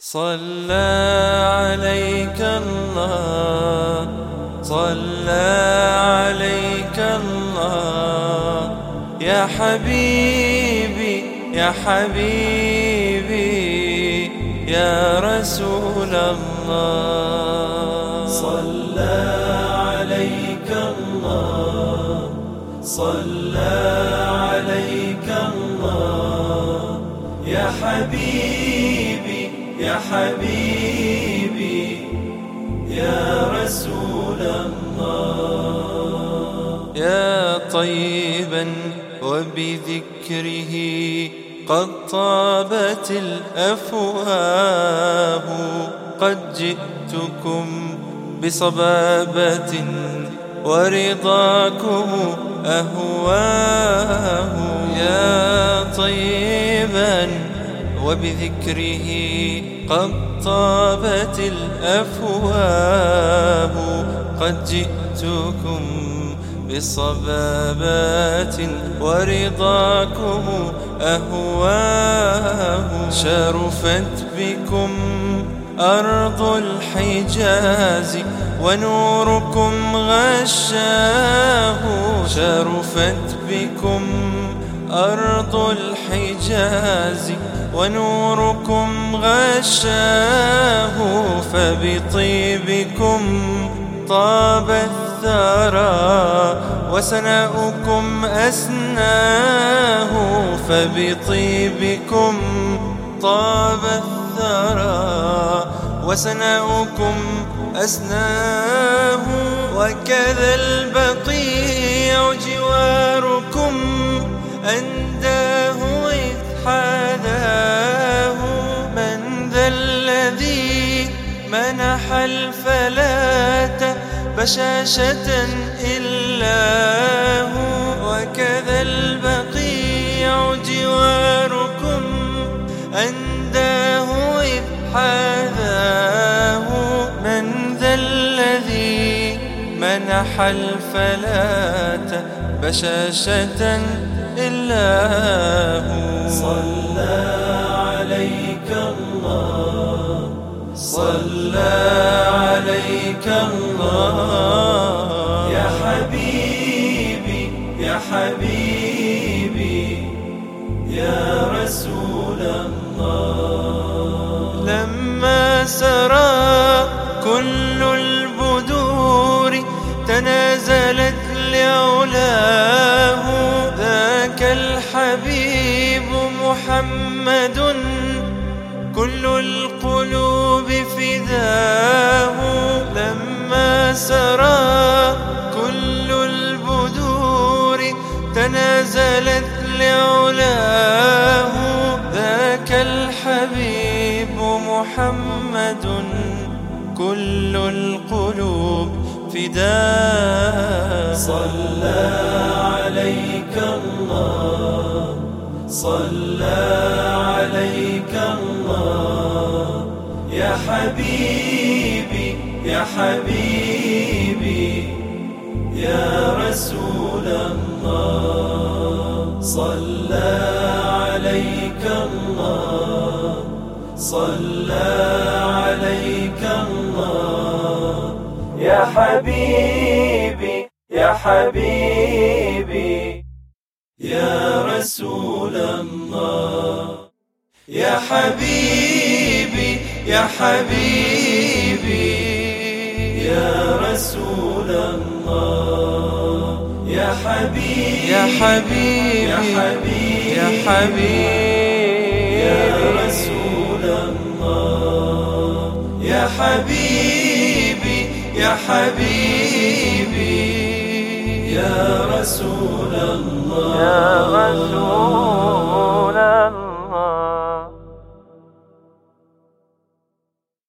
صلى عليك الله صلى عليك الله. يا حبيبي يا حبيبي يا رسول الله. صلى عليك الله صلى عليك الله. يا حبيبي يا حبيبي يا رسول الله. يا طيبا وبذكره قد طابت الأفواه. قد جئتكم بصبابة ورضاكم أهواه. يا طيبا وبذكره قد طابت الأفواه قد جئتكم بصبابات ورضاكم أهواه شرفت بكم أرض الحجاز ونوركم غشاه. شرفت بكم أرض الحجاز ونوركم غشاه فبطيبكم طاب الثرى وسناؤكم أسناه فبطيبكم طاب الثرى وسناؤكم أسناه وكذا البقيع جواركم أنداه إذ حاذاه من ذا الذي منح الفلاة بشاشة إلا هو وكذا البقيع جواركم أنداه إذ حاذاه من ذا الذي منح الفلاة بشاشة إلا هو صلى عليك الله. صلى عليك الله. يا حبيبي يا حبيبي يا رسول الله. لما سرى كل القلوب فداه لما سرى كل البدور تنازلت لعلاه. ذاك الحبيب محمد كل القلوب فداه. صلى عليك الله. صلى عليك الله. يا حبيبي يا حبيبي يا رسول الله. صلى عليك الله. صلى عليك الله. يا حبيبي يا حبيبي. يا رسول الله يا حبيبي يا حبيبي يا رسول الله يا حبيبي يا حبيبي يا حبيبي يا حبيبي. يا رسول الله يا حبيبي يا حبيبي. رسول الله. يا رسول